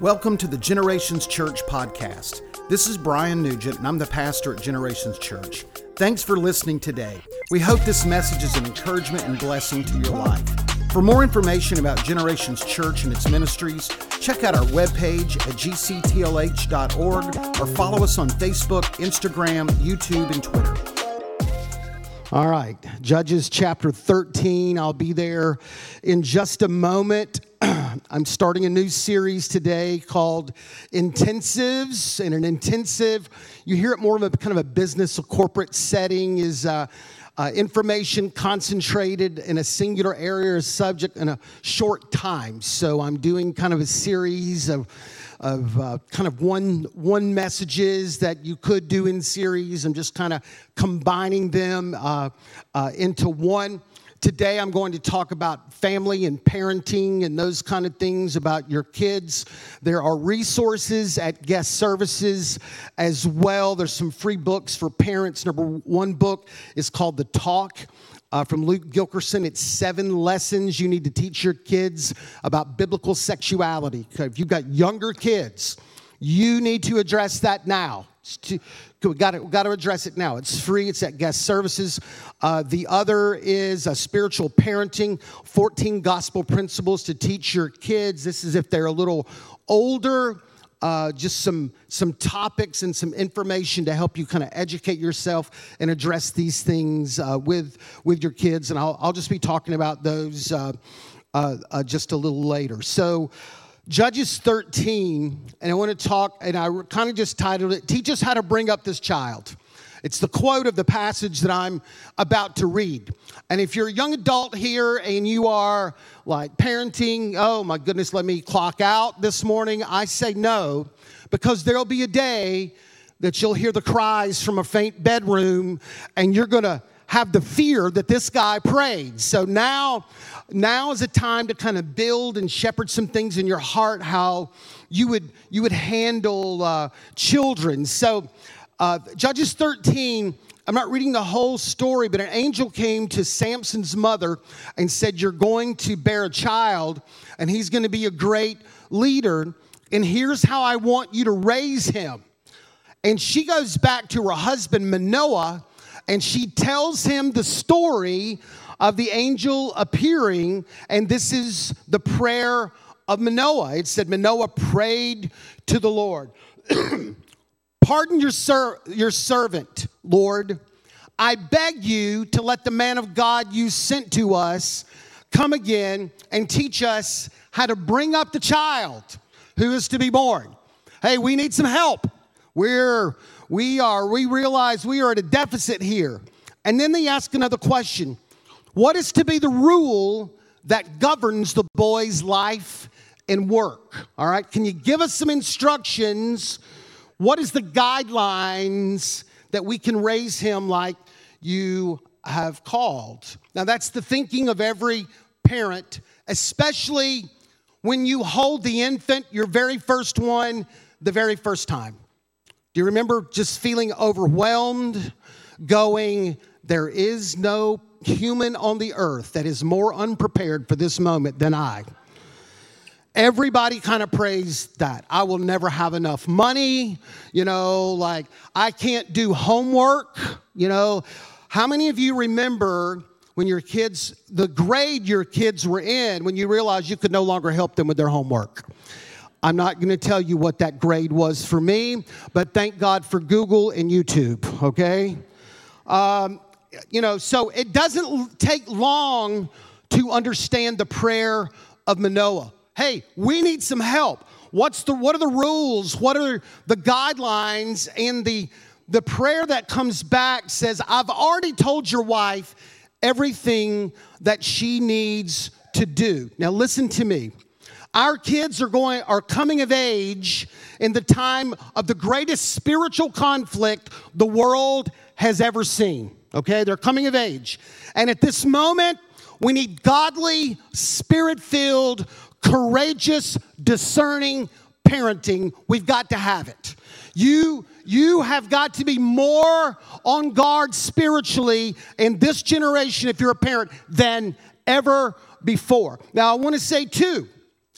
Welcome to the Generations Church podcast. This is Brian Nugent, and I'm the pastor at Generations Church. Thanks for listening today. We hope this message is an encouragement and blessing to your life. For more information about Generations Church and its ministries, check out our webpage at gctlh.org or follow us on Facebook, Instagram, YouTube, and Twitter. All right, Judges chapter 13. I'll be there in just a moment. I'm starting a new series today called Intensives. And an intensive, you hear it more of a kind of a business, a corporate setting, is uh, uh, information concentrated in a singular area or subject in a short time. So I'm doing kind of a series of of uh, kind of one one messages that you could do in series. I'm just kind of combining them uh, uh, into one. Today, I'm going to talk about family and parenting and those kind of things about your kids. There are resources at guest services as well. There's some free books for parents. Number one book is called The Talk. Uh, from Luke Gilkerson. It's seven lessons you need to teach your kids about biblical sexuality. If you've got younger kids, you need to address that now. We got to, got to address it now. It's free. It's at guest services. Uh, the other is a spiritual parenting, 14 gospel principles to teach your kids. This is if they're a little older. Uh, just some some topics and some information to help you kind of educate yourself and address these things uh, with with your kids. And I'll, I'll just be talking about those uh, uh, uh just a little later. So. Judges 13, and I want to talk, and I kind of just titled it, Teach Us How to Bring Up This Child. It's the quote of the passage that I'm about to read. And if you're a young adult here and you are like parenting, oh my goodness, let me clock out this morning, I say no, because there'll be a day that you'll hear the cries from a faint bedroom and you're going to have the fear that this guy prayed. So now, now is a time to kind of build and shepherd some things in your heart, how you would you would handle uh, children. So, uh, Judges 13. I'm not reading the whole story, but an angel came to Samson's mother and said, You're going to bear a child, and he's going to be a great leader. And here's how I want you to raise him. And she goes back to her husband, Manoah, and she tells him the story of the angel appearing, and this is the prayer of Manoah. It said, Manoah prayed to the Lord. Pardon your, ser- your servant, Lord. I beg you to let the man of God you sent to us come again and teach us how to bring up the child who is to be born. Hey, we need some help. We're we are, we realize we are at a deficit here. And then they ask another question What is to be the rule that governs the boy's life and work? All right, can you give us some instructions? What is the guidelines that we can raise him like you have called? Now, that's the thinking of every parent, especially when you hold the infant, your very first one, the very first time. Do you remember just feeling overwhelmed, going, There is no human on the earth that is more unprepared for this moment than I? Everybody kind of prays that. I will never have enough money, you know, like I can't do homework, you know. How many of you remember when your kids, the grade your kids were in, when you realized you could no longer help them with their homework? I'm not going to tell you what that grade was for me, but thank God for Google and YouTube, okay? Um, you know, so it doesn't take long to understand the prayer of Manoah. Hey, we need some help. What's the what are the rules? What are the guidelines? And the the prayer that comes back says, I've already told your wife everything that she needs to do. Now listen to me. Our kids are going are coming of age in the time of the greatest spiritual conflict the world has ever seen. Okay? They're coming of age. And at this moment, we need godly, spirit-filled, courageous, discerning parenting. We've got to have it. You you have got to be more on guard spiritually in this generation if you're a parent than ever before. Now I want to say too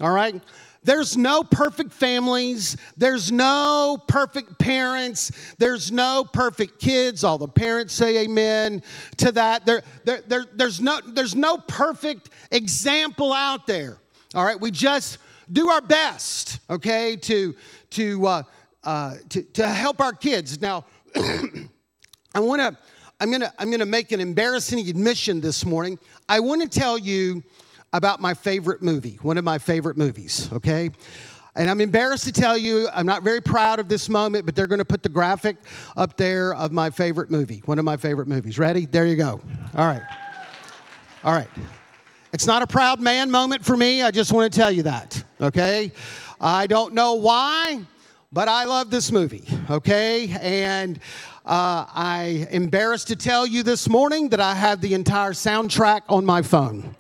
all right? There's no perfect families, there's no perfect parents, there's no perfect kids. All the parents say amen to that. There, there, there, there's, no, there's no perfect example out there. All right, we just do our best, okay, to, to, uh, uh, to, to help our kids. Now, I want to, I'm to, I'm to make an embarrassing admission this morning. I want to tell you about my favorite movie, one of my favorite movies, okay? And I'm embarrassed to tell you, I'm not very proud of this moment, but they're going to put the graphic up there of my favorite movie, one of my favorite movies. Ready? There you go. All right. All right. It's not a proud man moment for me. I just want to tell you that, okay? I don't know why, but I love this movie, okay? And uh, I embarrassed to tell you this morning that I have the entire soundtrack on my phone.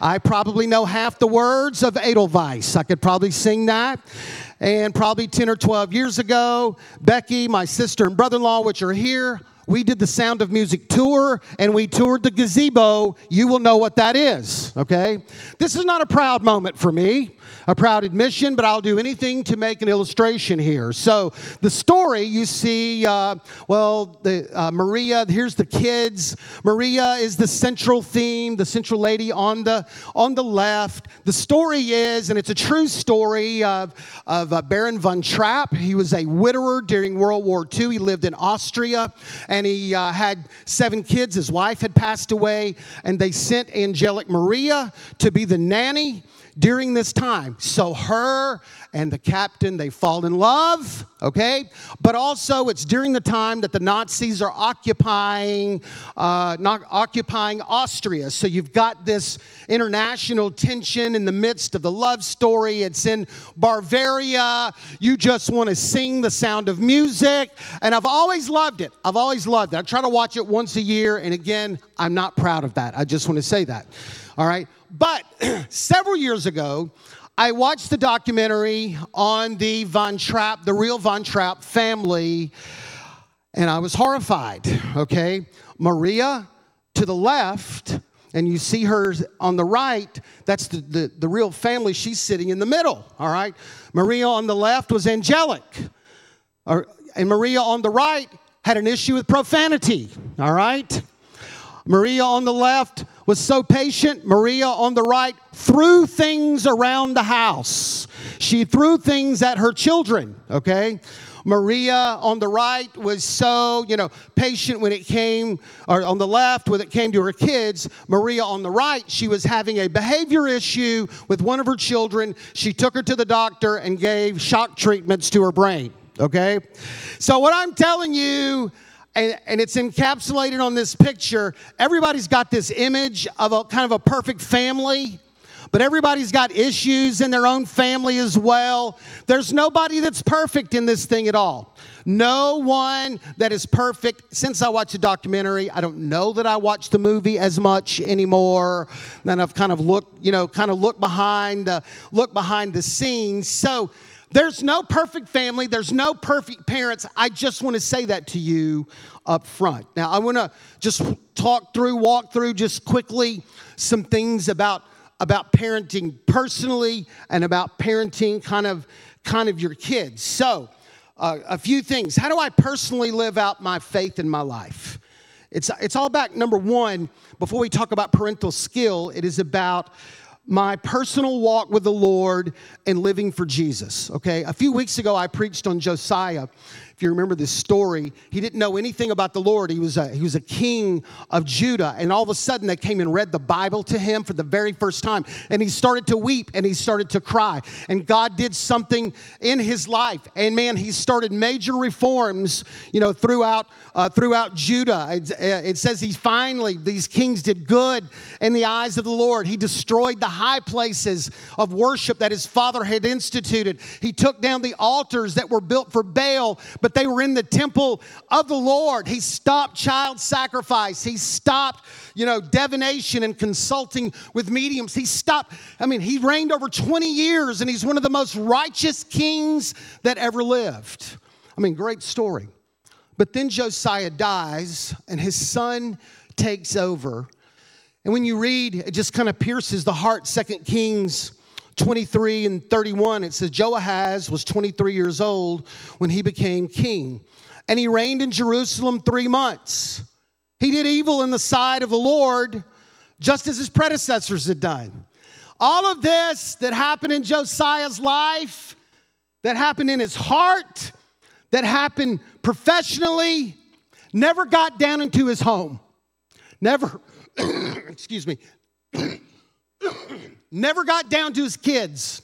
I probably know half the words of Edelweiss. I could probably sing that. And probably 10 or 12 years ago, Becky, my sister and brother in law, which are here, we did the Sound of Music tour and we toured the gazebo. You will know what that is, okay? This is not a proud moment for me a proud admission, but I'll do anything to make an illustration here. So the story you see, uh, well, the uh, Maria. Here's the kids. Maria is the central theme, the central lady on the on the left. The story is, and it's a true story of of uh, Baron von Trapp. He was a widower during World War II. He lived in Austria, and he uh, had seven kids. His wife had passed away, and they sent Angelic Maria to be the nanny during this time. So her and the captain, they fall in love, okay? But also it's during the time that the Nazis are occupying, uh, not occupying Austria. So you've got this international tension in the midst of the love story. It's in Bavaria. You just want to sing the sound of music. And I've always loved it. I've always loved it. I try to watch it once a year. And again, I'm not proud of that. I just want to say that. All right. But several years ago, I watched the documentary on the Von Trapp, the real Von Trapp family, and I was horrified. Okay. Maria to the left, and you see her on the right, that's the, the, the real family. She's sitting in the middle. All right. Maria on the left was angelic. And Maria on the right had an issue with profanity. All right. Maria on the left was so patient. Maria on the right threw things around the house. She threw things at her children, okay? Maria on the right was so, you know, patient when it came, or on the left when it came to her kids. Maria on the right, she was having a behavior issue with one of her children. She took her to the doctor and gave shock treatments to her brain, okay? So, what I'm telling you and, and it's encapsulated on this picture. Everybody's got this image of a kind of a perfect family, but everybody's got issues in their own family as well. There's nobody that's perfect in this thing at all. No one that is perfect. Since I watched the documentary, I don't know that I watch the movie as much anymore. Then I've kind of looked, you know, kind of look behind, uh, look behind the scenes. So there's no perfect family, there's no perfect parents. I just want to say that to you up front. Now, I want to just talk through, walk through just quickly some things about about parenting personally and about parenting kind of kind of your kids. So, uh, a few things. How do I personally live out my faith in my life? It's, it's all about number one, before we talk about parental skill, it is about my personal walk with the Lord and living for Jesus. Okay, a few weeks ago I preached on Josiah if you remember this story, he didn't know anything about the Lord. He was a, he was a king of Judah. And all of a sudden, they came and read the Bible to him for the very first time. And he started to weep and he started to cry. And God did something in his life. And man, he started major reforms, you know, throughout, uh, throughout Judah. It, uh, it says he finally, these kings did good in the eyes of the Lord. He destroyed the high places of worship that his father had instituted. He took down the altars that were built for Baal but they were in the temple of the Lord. He stopped child sacrifice. He stopped, you know, divination and consulting with mediums. He stopped, I mean, he reigned over 20 years and he's one of the most righteous kings that ever lived. I mean, great story. But then Josiah dies and his son takes over. And when you read, it just kind of pierces the heart, Second Kings 23 and 31, it says, Joahaz was 23 years old when he became king, and he reigned in Jerusalem three months. He did evil in the sight of the Lord, just as his predecessors had done. All of this that happened in Josiah's life, that happened in his heart, that happened professionally, never got down into his home. Never, excuse me, never got down to his kids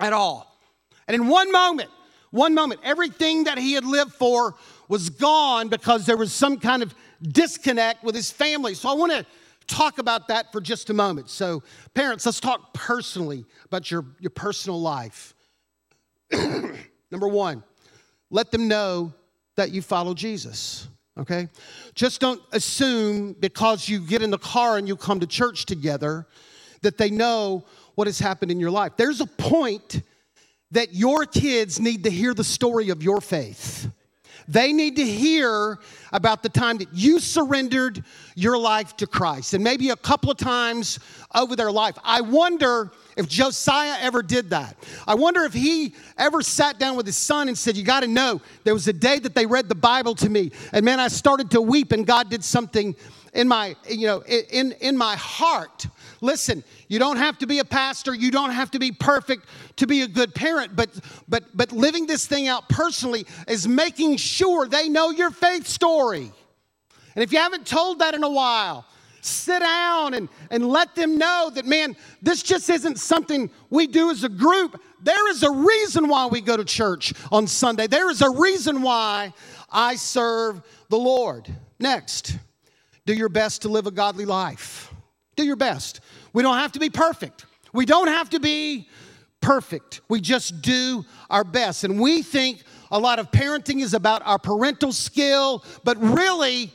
at all. And in one moment, one moment, everything that he had lived for was gone because there was some kind of disconnect with his family. So I want to talk about that for just a moment. So, parents, let's talk personally about your, your personal life. Number one, let them know that you follow Jesus okay? Just don't assume because you get in the car and you come to church together that they know what has happened in your life. There's a point that your kids need to hear the story of your faith. They need to hear about the time that you surrendered your life to Christ, and maybe a couple of times over their life. I wonder if Josiah ever did that. I wonder if he ever sat down with his son and said, You got to know, there was a day that they read the Bible to me, and man, I started to weep, and God did something in my, you know, in, in my heart. Listen, you don't have to be a pastor, you don't have to be perfect to be a good parent, but but but living this thing out personally is making sure they know your faith story. And if you haven't told that in a while, sit down and, and let them know that, man, this just isn't something we do as a group. There is a reason why we go to church on Sunday. There is a reason why I serve the Lord. Next, do your best to live a godly life. Do your best. We don't have to be perfect. We don't have to be perfect. We just do our best. And we think a lot of parenting is about our parental skill, but really,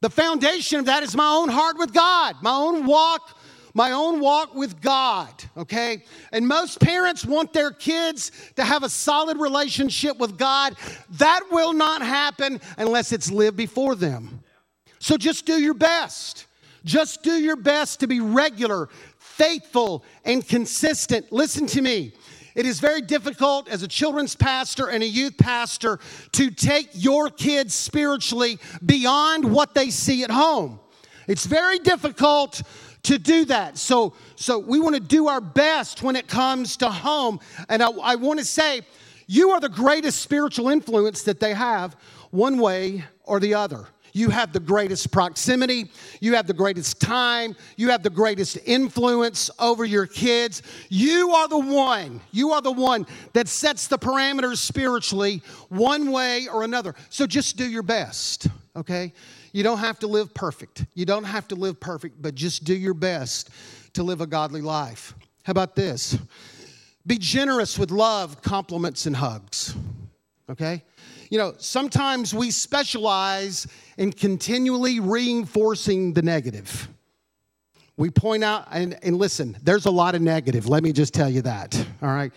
the foundation of that is my own heart with God, my own walk, my own walk with God, okay? And most parents want their kids to have a solid relationship with God. That will not happen unless it's lived before them. So just do your best. Just do your best to be regular, faithful, and consistent. Listen to me. It is very difficult as a children's pastor and a youth pastor to take your kids spiritually beyond what they see at home. It's very difficult to do that. So, so we want to do our best when it comes to home. And I, I want to say, you are the greatest spiritual influence that they have, one way or the other. You have the greatest proximity. You have the greatest time. You have the greatest influence over your kids. You are the one, you are the one that sets the parameters spiritually one way or another. So just do your best, okay? You don't have to live perfect. You don't have to live perfect, but just do your best to live a godly life. How about this? Be generous with love, compliments, and hugs, okay? You know, sometimes we specialize in continually reinforcing the negative. We point out, and, and listen, there's a lot of negative. Let me just tell you that, all right?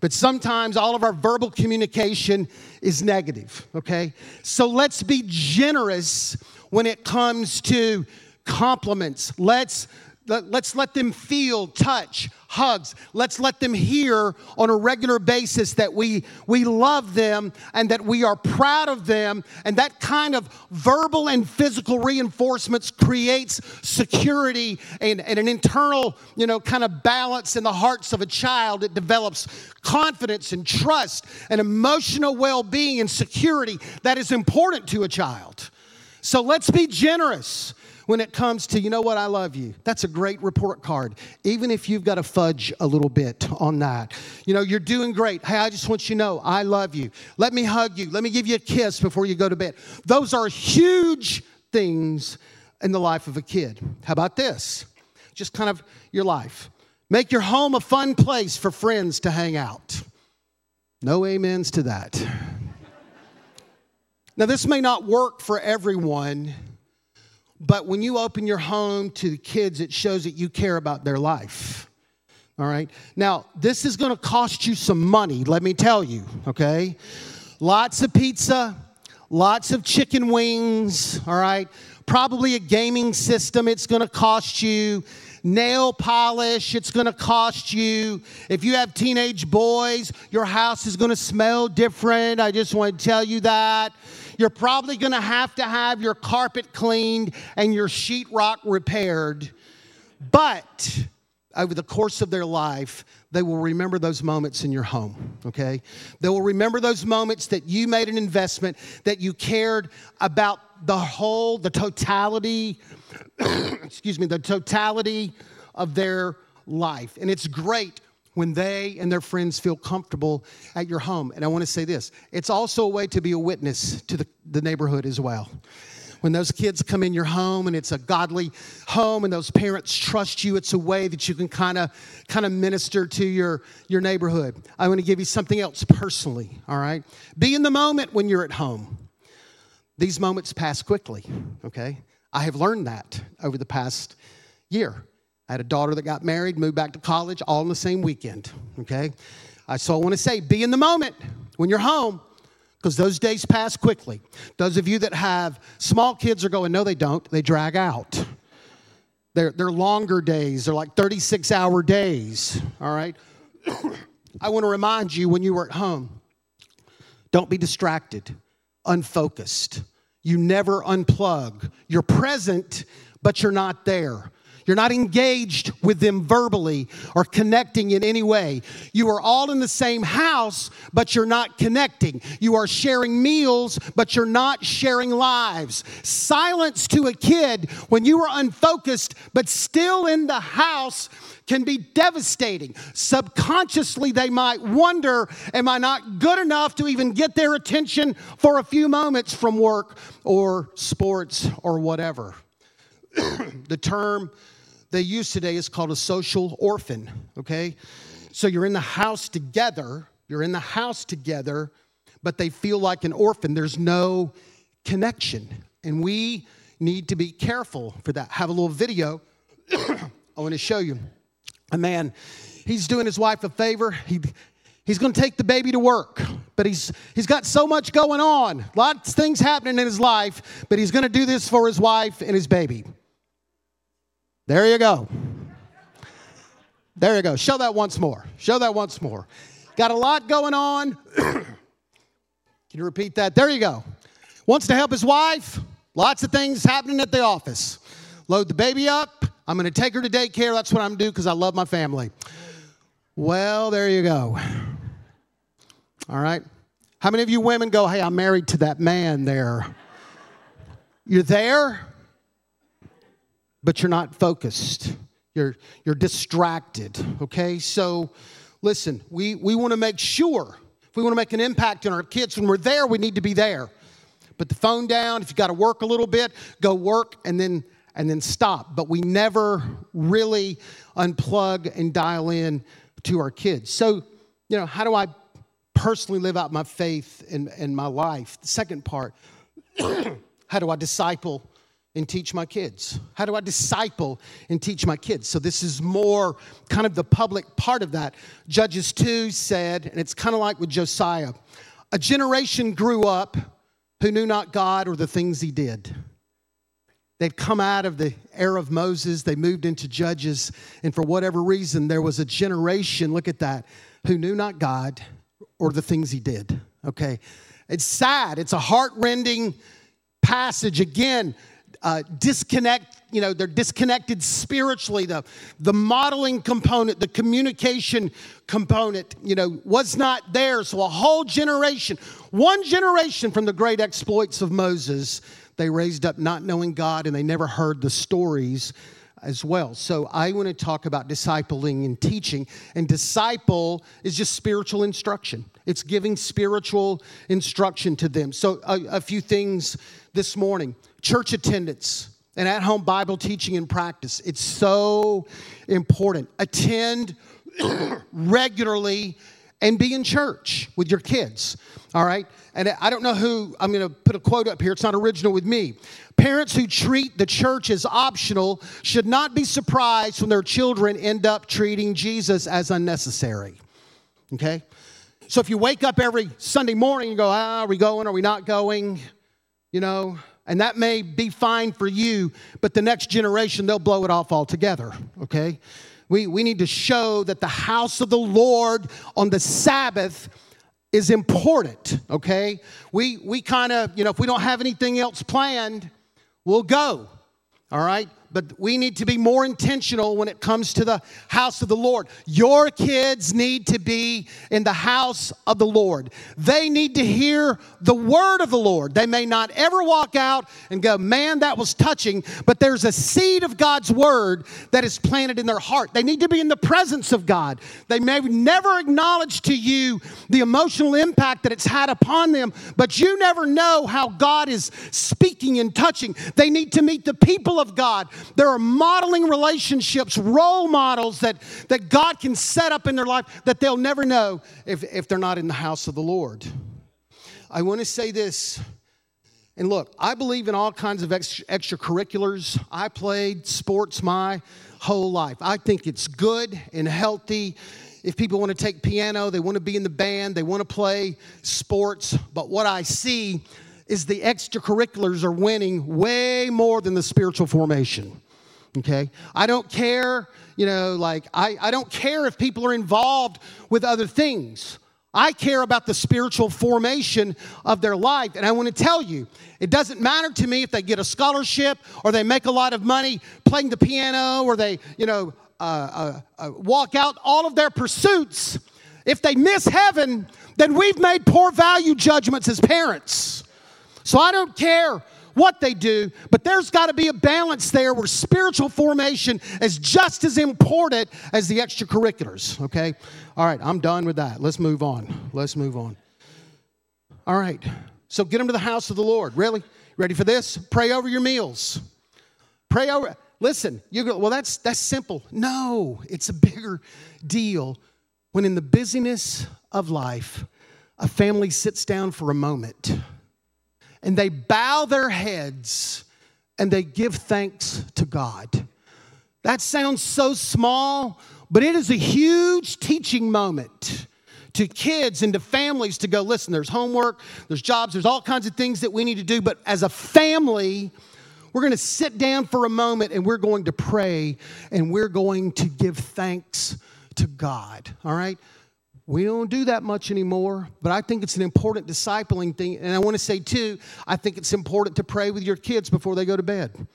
But sometimes all of our verbal communication is negative, okay? So let's be generous when it comes to compliments. Let's Let's let them feel, touch, hugs. Let's let them hear on a regular basis that we, we love them and that we are proud of them. And that kind of verbal and physical reinforcements creates security and, and an internal, you know, kind of balance in the hearts of a child. It develops confidence and trust and emotional well being and security that is important to a child. So let's be generous when it comes to, you know what, I love you. That's a great report card, even if you've got to fudge a little bit on that. You know, you're doing great. Hey, I just want you to know I love you. Let me hug you. Let me give you a kiss before you go to bed. Those are huge things in the life of a kid. How about this? Just kind of your life. Make your home a fun place for friends to hang out. No amens to that. Now, this may not work for everyone but when you open your home to the kids, it shows that you care about their life. All right. Now, this is going to cost you some money, let me tell you, okay? Lots of pizza, lots of chicken wings, all right? Probably a gaming system it's going to cost you. nail polish. It's going to cost you. If you have teenage boys, your house is going to smell different. I just want to tell you that. You're probably going to have to have your carpet cleaned and your sheetrock repaired. But over the course of their life, they will remember those moments in your home, okay? They will remember those moments that you made an investment, that you cared about the whole, the totality, excuse me, the totality of their life. And it's great when they and their friends feel comfortable at your home. And I want to say this it's also a way to be a witness to the, the neighborhood as well. When those kids come in your home and it's a godly home and those parents trust you it's a way that you can kind of kind of minister to your your neighborhood. I want to give you something else personally all right? Be in the moment when you're at home. These moments pass quickly okay? I have learned that over the past year i had a daughter that got married moved back to college all in the same weekend okay uh, so i want to say be in the moment when you're home because those days pass quickly. Those of you that have small kids are going, no, they don't. They drag out. They're, they're longer days. They're like 36 hour days, all right? I want to remind you when you were at home, don't be distracted, unfocused. You never unplug. You're present, but you're not there. You're not engaged with them verbally or connecting in any way. You are all in the same house, but you're not connecting. You are sharing meals, but you're not sharing lives. Silence to a kid when you are unfocused, but still in the house can be devastating. Subconsciously, they might wonder Am I not good enough to even get their attention for a few moments from work or sports or whatever? the term they use today is called a social orphan, okay? So you're in the house together, you're in the house together, but they feel like an orphan. There's no connection. And we need to be careful for that. Have a little video I want to show you. A man, he's doing his wife a favor. He, he's going to take the baby to work, but he's, he's got so much going on, lots of things happening in his life, but he's going to do this for his wife and his baby. There you go. There you go. Show that once more. Show that once more. Got a lot going on. Can you repeat that? There you go. Wants to help his wife. Lots of things happening at the office. Load the baby up. I'm going to take her to daycare. That's what I'm going to do because I love my family. Well, there you go. All right. How many of you women go, hey, I'm married to that man there? You're there? But you're not focused. You're, you're distracted, okay? So listen, we, we want to make sure, if we want to make an impact on our kids, when we're there, we need to be there. Put the phone down. If you got to work a little bit, go work and then and then stop. But we never really unplug and dial in to our kids. So, you know, how do I personally live out my faith in, in my life? The second part, how do I disciple and teach my kids? How do I disciple and teach my kids? So, this is more kind of the public part of that. Judges 2 said, and it's kind of like with Josiah a generation grew up who knew not God or the things he did. They'd come out of the era of Moses, they moved into Judges, and for whatever reason, there was a generation, look at that, who knew not God or the things he did. Okay? It's sad, it's a heart rending passage. Again, uh, disconnect you know they're disconnected spiritually. The the modeling component the communication component you know was not there. So a whole generation one generation from the great exploits of moses they raised up not knowing god and they never heard the stories as well. So i want to talk about discipling and teaching. And disciple is just spiritual instruction. It's giving spiritual instruction to them. So a, a few things this morning church attendance and at home Bible teaching and practice. It's so important. Attend regularly and be in church with your kids. All right? And I don't know who, I'm going to put a quote up here. It's not original with me. Parents who treat the church as optional should not be surprised when their children end up treating Jesus as unnecessary. Okay? So if you wake up every Sunday morning and go, ah, are we going? Are we not going? You know, And that may be fine for you, but the next generation, they'll blow it off altogether, okay? We, we need to show that the house of the Lord on the Sabbath is important, okay? We, we kind of, you know, if we don't have anything else planned, we'll go, all right? But we need to be more intentional when it comes to the house of the Lord. Your kids need to be in the house of the Lord. They need to hear the word of the Lord. They may not ever walk out and go, man, that was touching, but there's a seed of God's word that is planted in their heart. They need to be in the presence of God. They may never acknowledge to you the emotional impact that it's had upon them, but you never know how God is speaking and touching. They need to meet the people of God. There are modeling relationships, role models that, that God can set up in their life that they'll never know if, if they're not in the house of the Lord. I want to say this. And look, I believe in all kinds of extra, extracurriculars. I played sports my whole life. I think it's good and healthy. If people want to take piano, they want to be in the band, they want to play sports. But what I see is the extracurriculars are winning way more than the spiritual formation. Okay? I don't care, you know, like, I, I don't care if people are involved with other things. I care about the spiritual formation of their life. And I want to tell you, it doesn't matter to me if they get a scholarship or they make a lot of money playing the piano or they, you know, uh, uh, uh, walk out all of their pursuits. If they miss heaven, then we've made poor value judgments as parents. So I don't care what they do, but there's got to be a balance there where spiritual formation is just as important as the extracurriculars, okay? All right, I'm done with that. Let's move on. Let's move on. All right, so get them to the house of the Lord. Really? Ready for this? Pray over your meals. Pray over. Listen, you go, well, that's, that's simple. No, it's a bigger deal when in the busyness of life, a family sits down for a moment and they bow their heads and they give thanks to God. That sounds so small, but it is a huge teaching moment to kids and to families to go, listen, there's homework, there's jobs, there's all kinds of things that we need to do, but as a family, we're going to sit down for a moment and we're going to pray and we're going to give thanks to God. All right? We don't do that much anymore, but I think it's an important discipling thing. And I want to say, too, I think it's important to pray with your kids before they go to bed.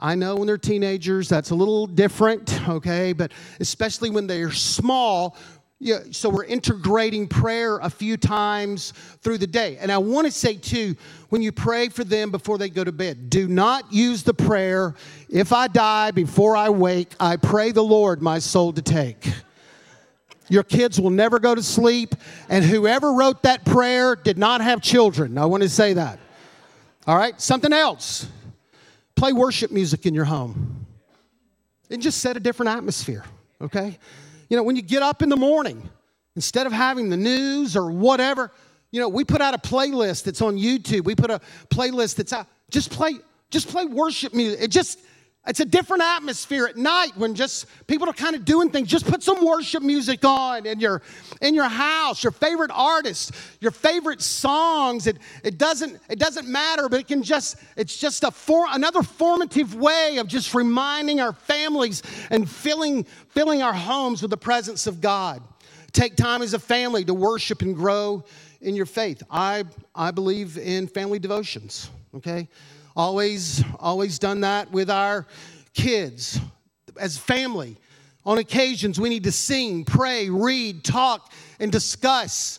I know when they're teenagers, that's a little different, okay? But especially when they're small, yeah, so we're integrating prayer a few times through the day. And I want to say, too, when you pray for them before they go to bed, do not use the prayer, if I die before I wake, I pray the Lord my soul to take. Your kids will never go to sleep. And whoever wrote that prayer did not have children. I want to say that. All right, something else. Play worship music in your home and just set a different atmosphere, okay? You know, when you get up in the morning, instead of having the news or whatever, you know, we put out a playlist that's on YouTube. We put a playlist that's out. Just play, just play worship music. It just it's a different atmosphere at night when just people are kind of doing things. Just put some worship music on in your in your house, your favorite artists, your favorite songs. It, it doesn't it doesn't matter, but it can just it's just a for, another formative way of just reminding our families and filling filling our homes with the presence of God. Take time as a family to worship and grow in your faith. I I believe in family devotions, okay? Always, always done that with our kids as family. On occasions, we need to sing, pray, read, talk, and discuss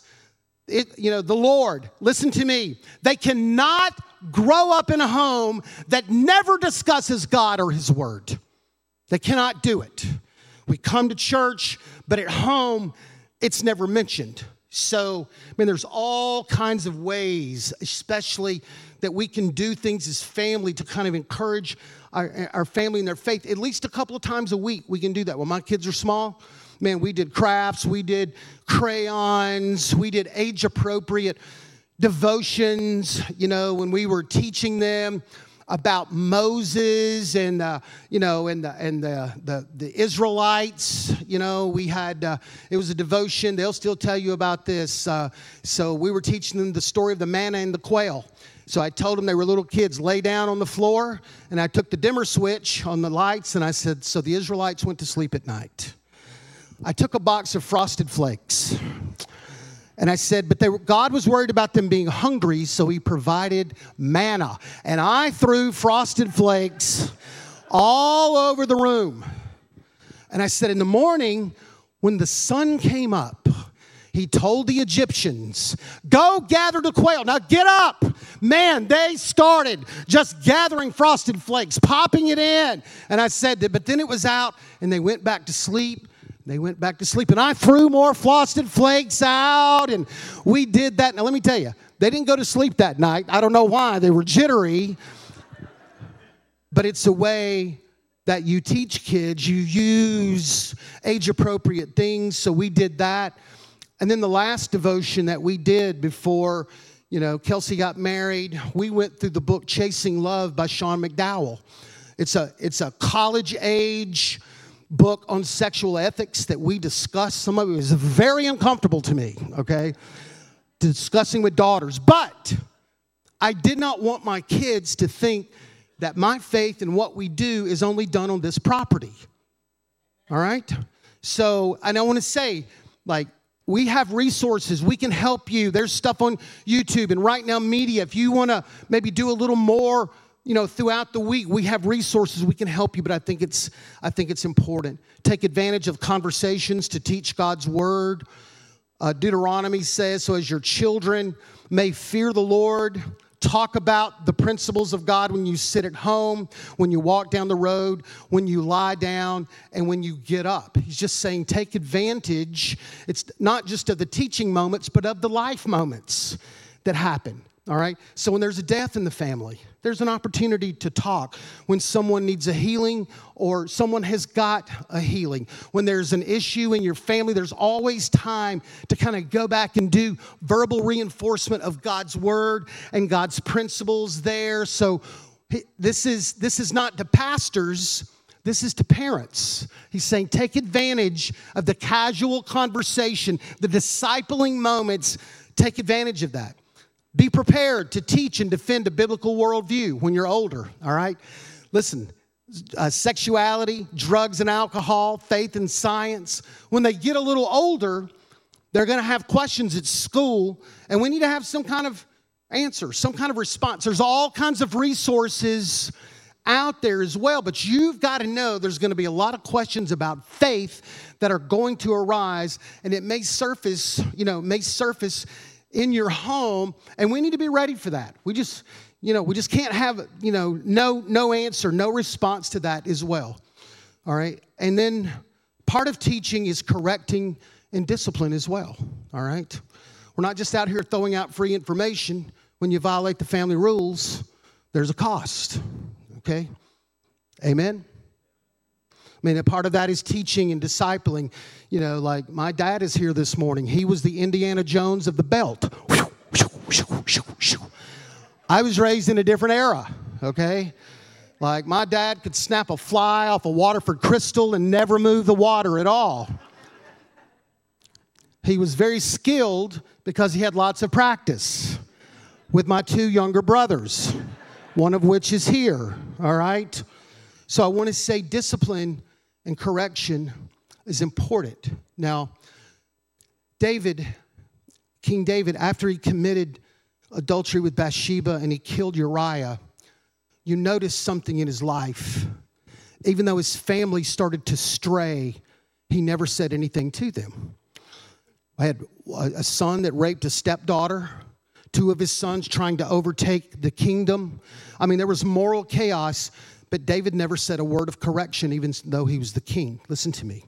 it, you know, the Lord. Listen to me. They cannot grow up in a home that never discusses God or His Word. They cannot do it. We come to church, but at home, it's never mentioned. So, I mean, there's all kinds of ways, especially that we can do things as family to kind of encourage our, our family in their faith. At least a couple of times a week, we can do that. When my kids are small, man, we did crafts, we did crayons, we did age appropriate devotions, you know, when we were teaching them about Moses and uh, you know and the and the, the the Israelites. You know, we had uh, it was a devotion. They'll still tell you about this. Uh, so we were teaching them the story of the manna and the quail. So I told them they were little kids, lay down on the floor, and I took the dimmer switch on the lights, and I said, so the Israelites went to sleep at night. I took a box of frosted flakes. And I said, but were, God was worried about them being hungry, so He provided manna. And I threw frosted flakes all over the room. And I said, in the morning, when the sun came up, he told the Egyptians, Go gather the quail. Now get up. Man, they started just gathering frosted flakes, popping it in. And I said that, but then it was out and they went back to sleep. They went back to sleep, and I threw more frosted flakes out, and we did that. Now, let me tell you, they didn't go to sleep that night. I don't know why. They were jittery. But it's a way that you teach kids. You use age appropriate things. So we did that. And then the last devotion that we did before, you know, Kelsey got married, we went through the book Chasing Love by Sean McDowell. It's a, it's a college age book on sexual ethics that we discussed. Some of it was very uncomfortable to me, okay? Discussing with daughters. But I did not want my kids to think that my faith and what we do is only done on this property. All right? So, and I want to say, like, we have resources. We can help you. There's stuff on YouTube and RightNow Media. If you want to maybe do a little more you know throughout the week we have resources we can help you but i think it's i think it's important take advantage of conversations to teach god's word uh, deuteronomy says so as your children may fear the lord talk about the principles of god when you sit at home when you walk down the road when you lie down and when you get up. He's just saying take advantage it's not just of the teaching moments but of the life moments that happen all right so when there's a death in the family there's an opportunity to talk when someone needs a healing or someone has got a healing. When there's an issue in your family, there's always time to kind of go back and do verbal reinforcement of God's word and God's principles there. So this is this is not to pastors, this is to parents. He's saying take advantage of the casual conversation, the discipling moments, take advantage of that. Be prepared to teach and defend a biblical worldview when you're older, all right? Listen, uh, sexuality, drugs and alcohol, faith and science. When they get a little older, they're going to have questions at school, and we need to have some kind of answer, some kind of response. There's all kinds of resources out there as well, but you've got to know there's going to be a lot of questions about faith that are going to arise, and it may surface, you know, may surface in your home and we need to be ready for that. We just you know we just can't have you know no no answer no response to that as well. All right? And then part of teaching is correcting and discipline as well. All right? We're not just out here throwing out free information. When you violate the family rules there's a cost. Okay? Amen I mean, a part of that is teaching and discipling. You know, like my dad is here this morning. He was the Indiana Jones of the belt. I was raised in a different era, okay? Like my dad could snap a fly off a Waterford crystal and never move the water at all. He was very skilled because he had lots of practice with my two younger brothers, one of which is here, all right? So I want to say discipline and correction is important. Now, David, King David, after he committed adultery with Bathsheba and he killed Uriah, you notice something in his life. Even though his family started to stray, he never said anything to them. I had a son that raped a stepdaughter, two of his sons trying to overtake the kingdom. I mean, there was moral chaos, but David never said a word of correction, even though he was the king. Listen to me.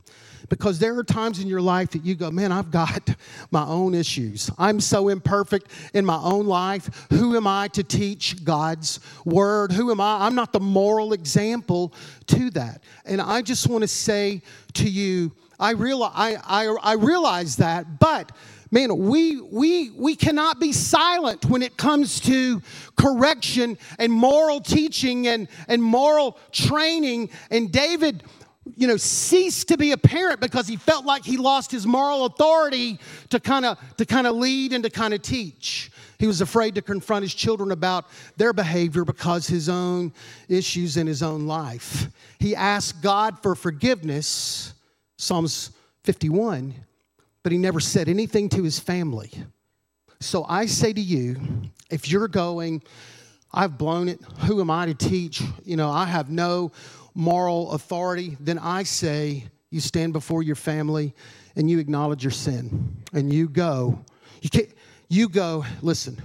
Because there are times in your life that you go, man, I've got my own issues. I'm so imperfect in my own life. Who am I to teach God's word? Who am I? I'm not the moral example to that. And I just want to say to you, I realize, I, I, I realize that, but man, we we we cannot be silent when it comes to correction and moral teaching and, and moral training. And David, you know, ceased to be a parent because he felt like he lost his moral authority to kind of to kind of lead and to kind of teach. He was afraid to confront his children about their behavior because his own issues in his own life. He asked God for forgiveness, Psalms 51, but he never said anything to his family. So I say to you, if you're going, I've blown it, who am I to teach? You know, I have no moral authority, then I say you stand before your family and you acknowledge your sin and you go. You can't, you go, listen,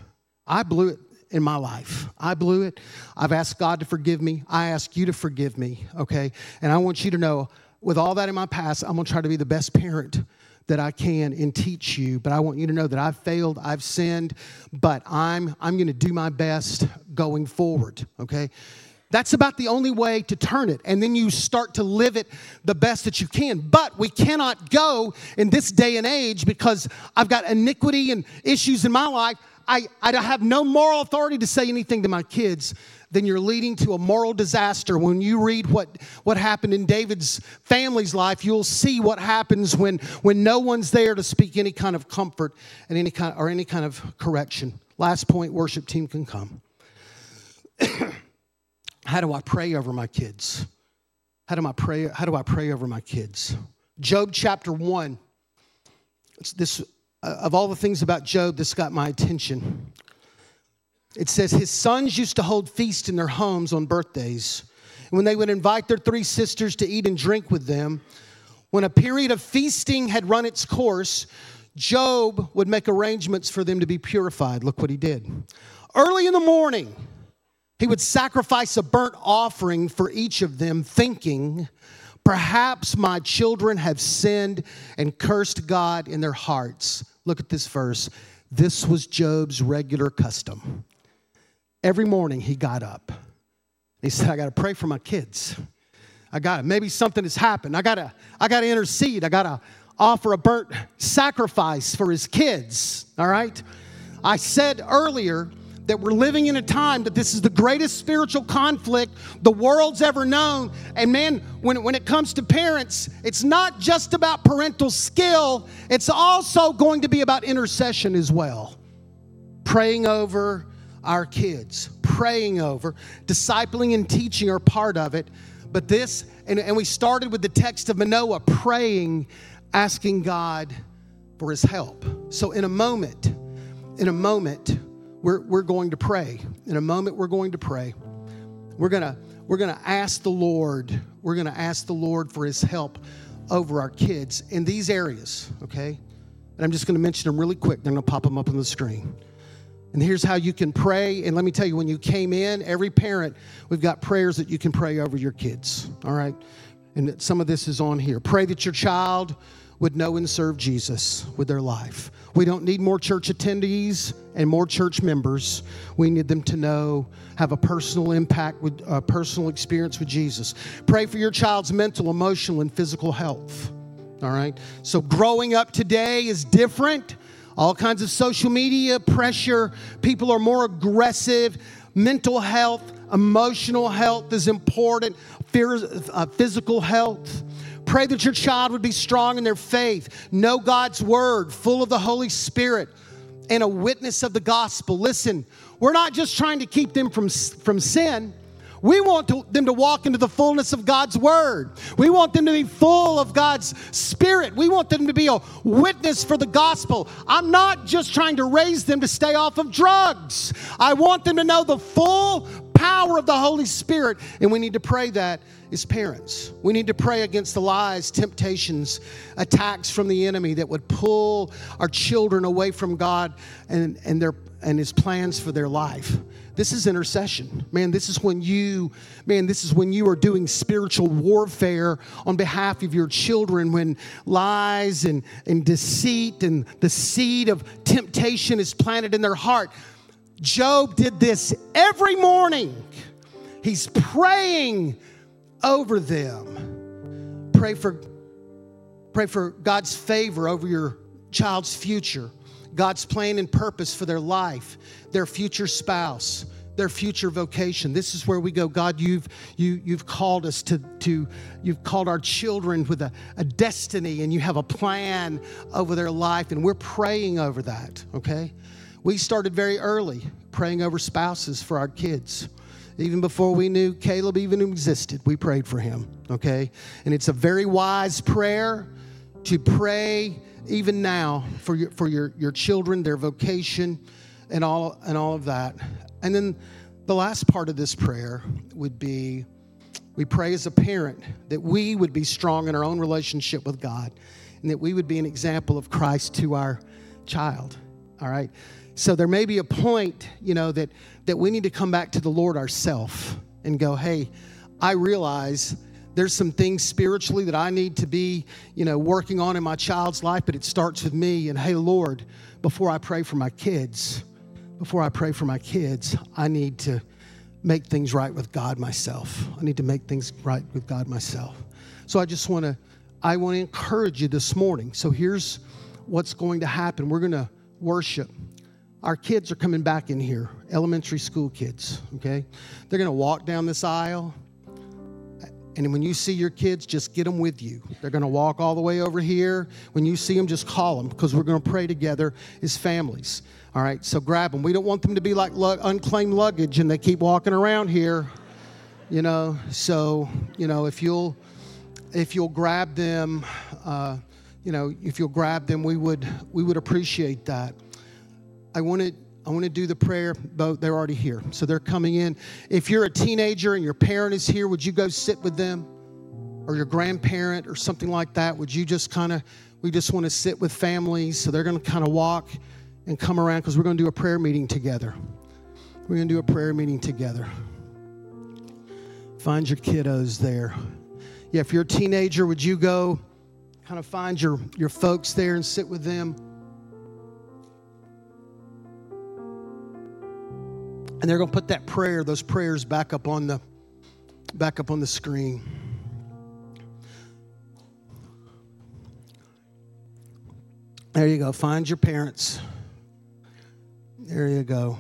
I blew it in my life. I blew it. I've asked God to forgive me. I ask you to forgive me, okay? And I want you to know, with all that in my past, I'm gonna try to be the best parent that I can and teach you. But I want you to know that I've failed, I've sinned, but I'm I'm gonna do my best going forward, okay? That's about the only way to turn it. And then you start to live it the best that you can. But we cannot go in this day and age because I've got iniquity and issues in my life. I, I have no moral authority to say anything to my kids. Then you're leading to a moral disaster. When you read what, what happened in David's family's life, you'll see what happens when, when no one's there to speak any kind of comfort and any kind, or any kind of correction. Last point, worship team can come. How do I pray over my kids? How do I pray, how do I pray over my kids? Job chapter 1. It's this uh, of all the things about Job, this got my attention. It says his sons used to hold feasts in their homes on birthdays. When they would invite their three sisters to eat and drink with them, when a period of feasting had run its course, Job would make arrangements for them to be purified. Look what he did. Early in the morning, he would sacrifice a burnt offering for each of them, thinking, Perhaps my children have sinned and cursed God in their hearts. Look at this verse. This was Job's regular custom. Every morning he got up. He said, I got to pray for my kids. I got to, maybe something has happened. I got to, I got to intercede. I got to offer a burnt sacrifice for his kids. All right? I said earlier that we're living in a time that this is the greatest spiritual conflict the world's ever known. And man, when, when it comes to parents, it's not just about parental skill, it's also going to be about intercession as well. Praying over our kids, praying over, discipling and teaching are part of it. But this, and, and we started with the text of Manoah praying, asking God for his help. So in a moment, in a moment, we're, we're going to pray. In a moment, we're going to pray. We're going to we're going to ask the Lord, we're going to ask the Lord for his help over our kids in these areas, okay? And I'm just going to mention them really quick. They're going to pop them up on the screen. And here's how you can pray. And let me tell you, when you came in, every parent, we've got prayers that you can pray over your kids, all right? And some of this is on here. Pray that your child would know and serve Jesus with their life. We don't need more church attendees and more church members. We need them to know, have a personal impact with a personal experience with Jesus. Pray for your child's mental, emotional, and physical health. All right? So growing up today is different. All kinds of social media pressure. People are more aggressive. Mental health, emotional health is important. Uh, physical health. Pray that your child would be strong in their faith, know God's word, full of the Holy Spirit, and a witness of the gospel. Listen, we're not just trying to keep them from, from sin. We want to, them to walk into the fullness of God's word. We want them to be full of God's spirit. We want them to be a witness for the gospel. I'm not just trying to raise them to stay off of drugs. I want them to know the full power of the Holy Spirit. And we need to pray that as parents. We need to pray against the lies, temptations, attacks from the enemy that would pull our children away from God and, and, their, and His plans for their life. This is intercession. Man, this is when you, man, this is when you are doing spiritual warfare on behalf of your children when lies and, and deceit and the seed of temptation is planted in their heart. Job did this every morning. He's praying over them. Pray for, pray for God's favor over your child's future, God's plan and purpose for their life, their future spouse, their future vocation. This is where we go. God, you've you you've called us to to you've called our children with a, a destiny and you have a plan over their life, and we're praying over that. Okay. We started very early praying over spouses for our kids. Even before we knew Caleb even existed, we prayed for him. Okay. And it's a very wise prayer to pray even now for your for your, your children, their vocation, and all and all of that. And then the last part of this prayer would be we pray as a parent that we would be strong in our own relationship with God and that we would be an example of Christ to our child. All right. So there may be a point, you know, that that we need to come back to the Lord ourselves and go, "Hey, I realize there's some things spiritually that I need to be, you know, working on in my child's life, but it starts with me. And hey, Lord, before I pray for my kids, before I pray for my kids, I need to make things right with God myself. I need to make things right with God myself. So I just want to I want to encourage you this morning. So here's what's going to happen. We're going to worship. Our kids are coming back in here, elementary school kids, okay? They're going to walk down this aisle. And when you see your kids, just get them with you. They're going to walk all the way over here. When you see them, just call them because we're going to pray together as families. All right, so grab them. We don't want them to be like unclaimed luggage and they keep walking around here, you know. So, you know, if you'll if you'll grab them, uh, you know, if you'll grab them, we would we would appreciate that. I want to I want to do the prayer, but they're already here. So they're coming in. If you're a teenager and your parent is here, would you go sit with them? Or your grandparent or something like that? Would you just kind of, we just want to sit with families. So they're going to kind of walk and come around because we're going to do a prayer meeting together. We're going to do a prayer meeting together. Find your kiddos there. Yeah, if you're a teenager, would you go kind of find your, your folks there and sit with them? And they're going to put that prayer, those prayers back up on the back up on the screen. There you go. Find your parents. There you go.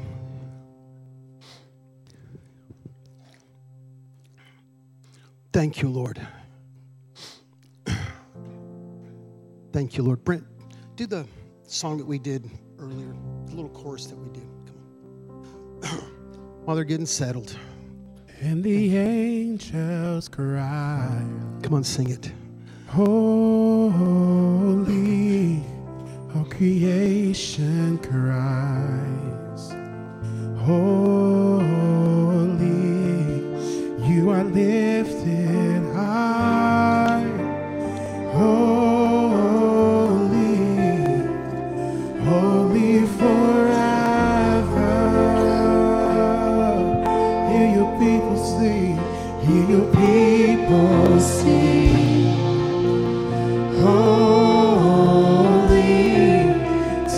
Thank you, Lord. Thank you, Lord. Brent, do the song that we did earlier, the little chorus that we did. Come on. While they're getting settled. And the angels cry. Come on, sing it. Holy all creation cries, Holy, you are lifted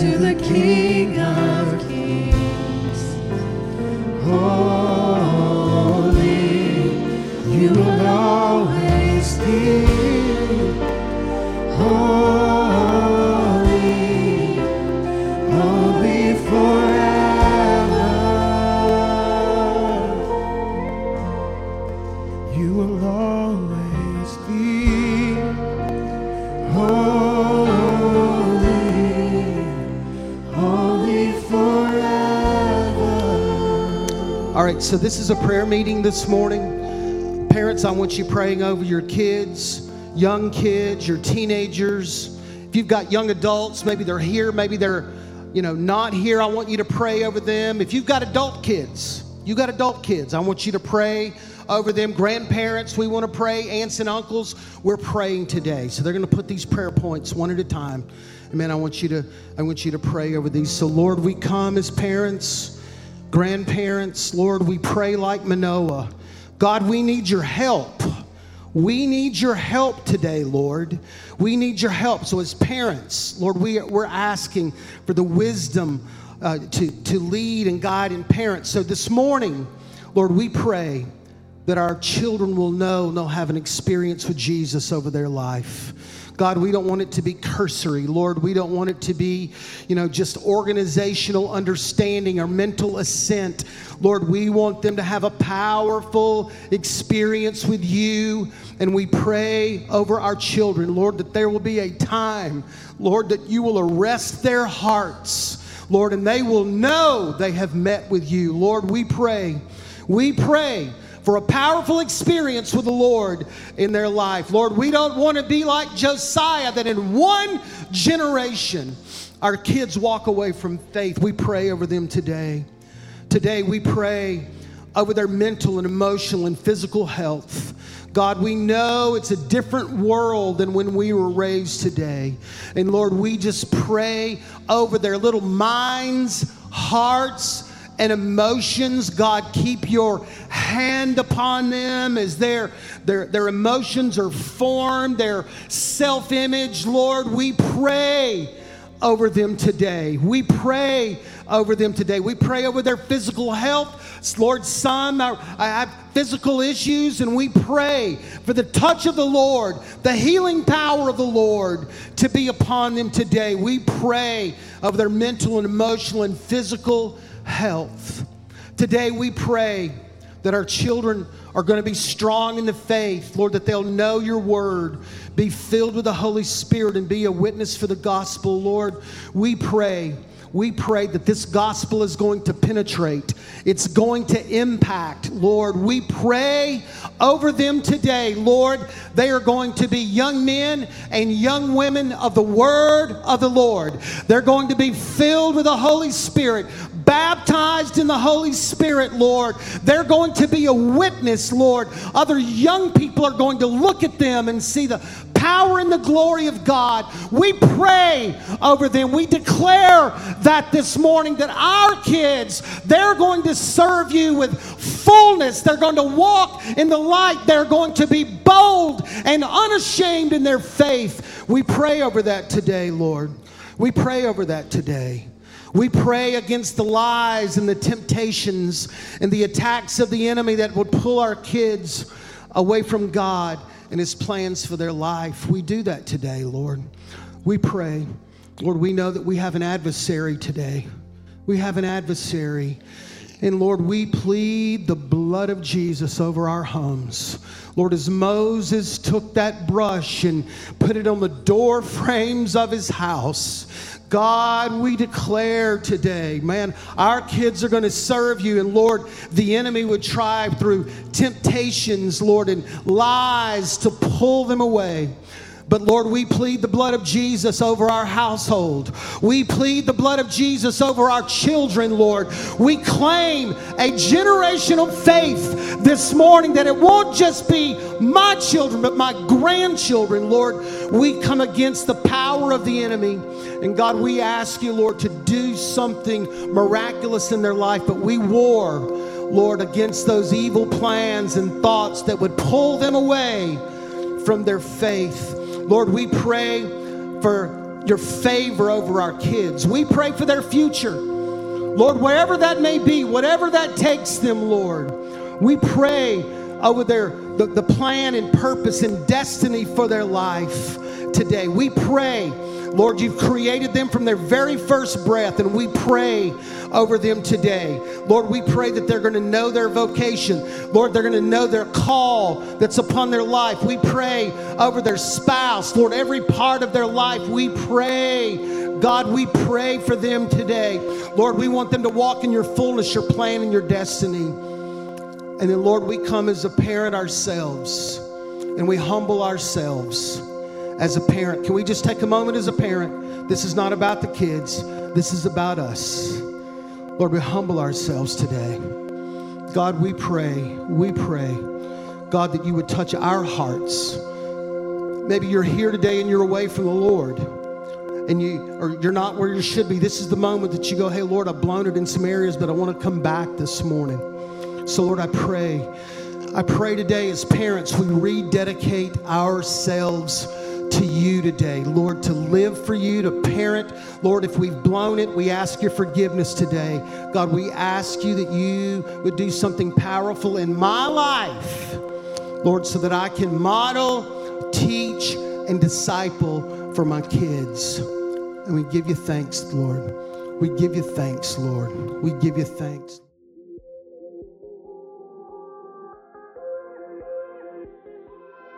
to the King of Kings. So this is a prayer meeting this morning. Parents, I want you praying over your kids, young kids, your teenagers. If you've got young adults, maybe they're here, maybe they're, you know, not here. I want you to pray over them. If you've got adult kids, you got adult kids, I want you to pray over them. Grandparents, we want to pray. Aunts and uncles, we're praying today. So they're going to put these prayer points one at a time. Amen. I want you to I want you to pray over these. So Lord, we come as parents, grandparents. Lord, we pray like Manoah. God, we need your help. We need your help today, Lord. We need your help. So, as parents, Lord, we, we're asking for the wisdom uh, to, to lead and guide in parents. So, this morning, Lord, we pray that our children will know and they'll have an experience with Jesus over their life. God, we don't want it to be cursory. Lord, we don't want it to be, you know, just organizational understanding or mental assent. Lord, we want them to have a powerful experience with you. And we pray over our children, Lord, that there will be a time, Lord, that you will arrest their hearts, Lord, and they will know they have met with you. Lord, we pray, we pray for a powerful experience with the Lord in their life. Lord, we don't want to be like Josiah, that in one generation our kids walk away from faith. We pray over them today. Today we pray over their mental and emotional and physical health. God, we know it's a different world than when we were raised today. And Lord, we just pray over their little minds, hearts, and emotions. God, keep your hand upon them as their, their, their emotions are formed, their self image. Lord, we pray over them today. We pray over them today. We pray over their physical health. Lord, some are, I have physical issues, and we pray for the touch of the Lord, the healing power of the Lord to be upon them today. We pray over their mental and emotional and physical health. Today we pray that our children are going to be strong in the faith, Lord, that they'll know your word, be filled with the Holy Spirit, and be a witness for the gospel, Lord. We pray we pray that this gospel is going to penetrate, it's going to impact, Lord. We pray over them today, Lord. They are going to be young men and young women of the word of the Lord. They're going to be filled with the Holy Spirit, baptized in the Holy Spirit, Lord. They're going to be a witness, Lord. Other young people are going to look at them and see the power and the glory of God. We pray over them. We declare that this morning that our kids, they're going to serve you with fullness. They're going to walk in the light. They're going to be bold and unashamed in their faith. We pray over that today, Lord. We pray over that today. We pray against the lies and the temptations and the attacks of the enemy that would pull our kids away from God and His plans for their life. We do that today, Lord. We pray. Lord, we know that we have an adversary today. We have an adversary. And Lord, we plead the blood of Jesus over our homes. Lord, as Moses took that brush and put it on the door frames of his house, God, we declare today, man, our kids are going to serve you. And Lord, the enemy would try through temptations, Lord, and lies to pull them away. But Lord, we plead the blood of Jesus over our household. We plead the blood of Jesus over our children, Lord. We claim a generational faith this morning that it won't just be my children, but my grandchildren, Lord. We come against the power of the enemy. And God, we ask you, Lord, to do something miraculous in their life, but we war, Lord, against those evil plans and thoughts that would pull them away from their faith. Lord, we pray for your favor over our kids. We pray for their future. Lord, wherever that may be, whatever that takes them, Lord, we pray over their the, the plan and purpose and destiny for their life today. We pray Lord, you've created them from their very first breath, and we pray over them today. Lord, we pray that they're going to know their vocation. Lord, they're going to know their call that's upon their life. We pray over their spouse. Lord, every part of their life, we pray. God, we pray for them today. Lord, we want them to walk in your fullness, your plan, and your destiny. And then, Lord, we come as a parent ourselves and we humble ourselves as a parent. Can we just take a moment as a parent? This is not about the kids, this is about us. Lord, we humble ourselves today. God, we pray, we pray, God, that you would touch our hearts. Maybe you're here today and you're away from the Lord and you or you're not where you should be. This is the moment that you go, "Hey Lord, I've blown it in some areas, but I want to come back this morning." So Lord, I pray I pray today as parents we rededicate ourselves. You today, Lord, to live for you, to parent. Lord, if we've blown it, we ask your forgiveness today. God, we ask you that you would do something powerful in my life, Lord, so that I can model, teach, and disciple for my kids. And we give you thanks, Lord. We give you thanks, Lord. We give you thanks.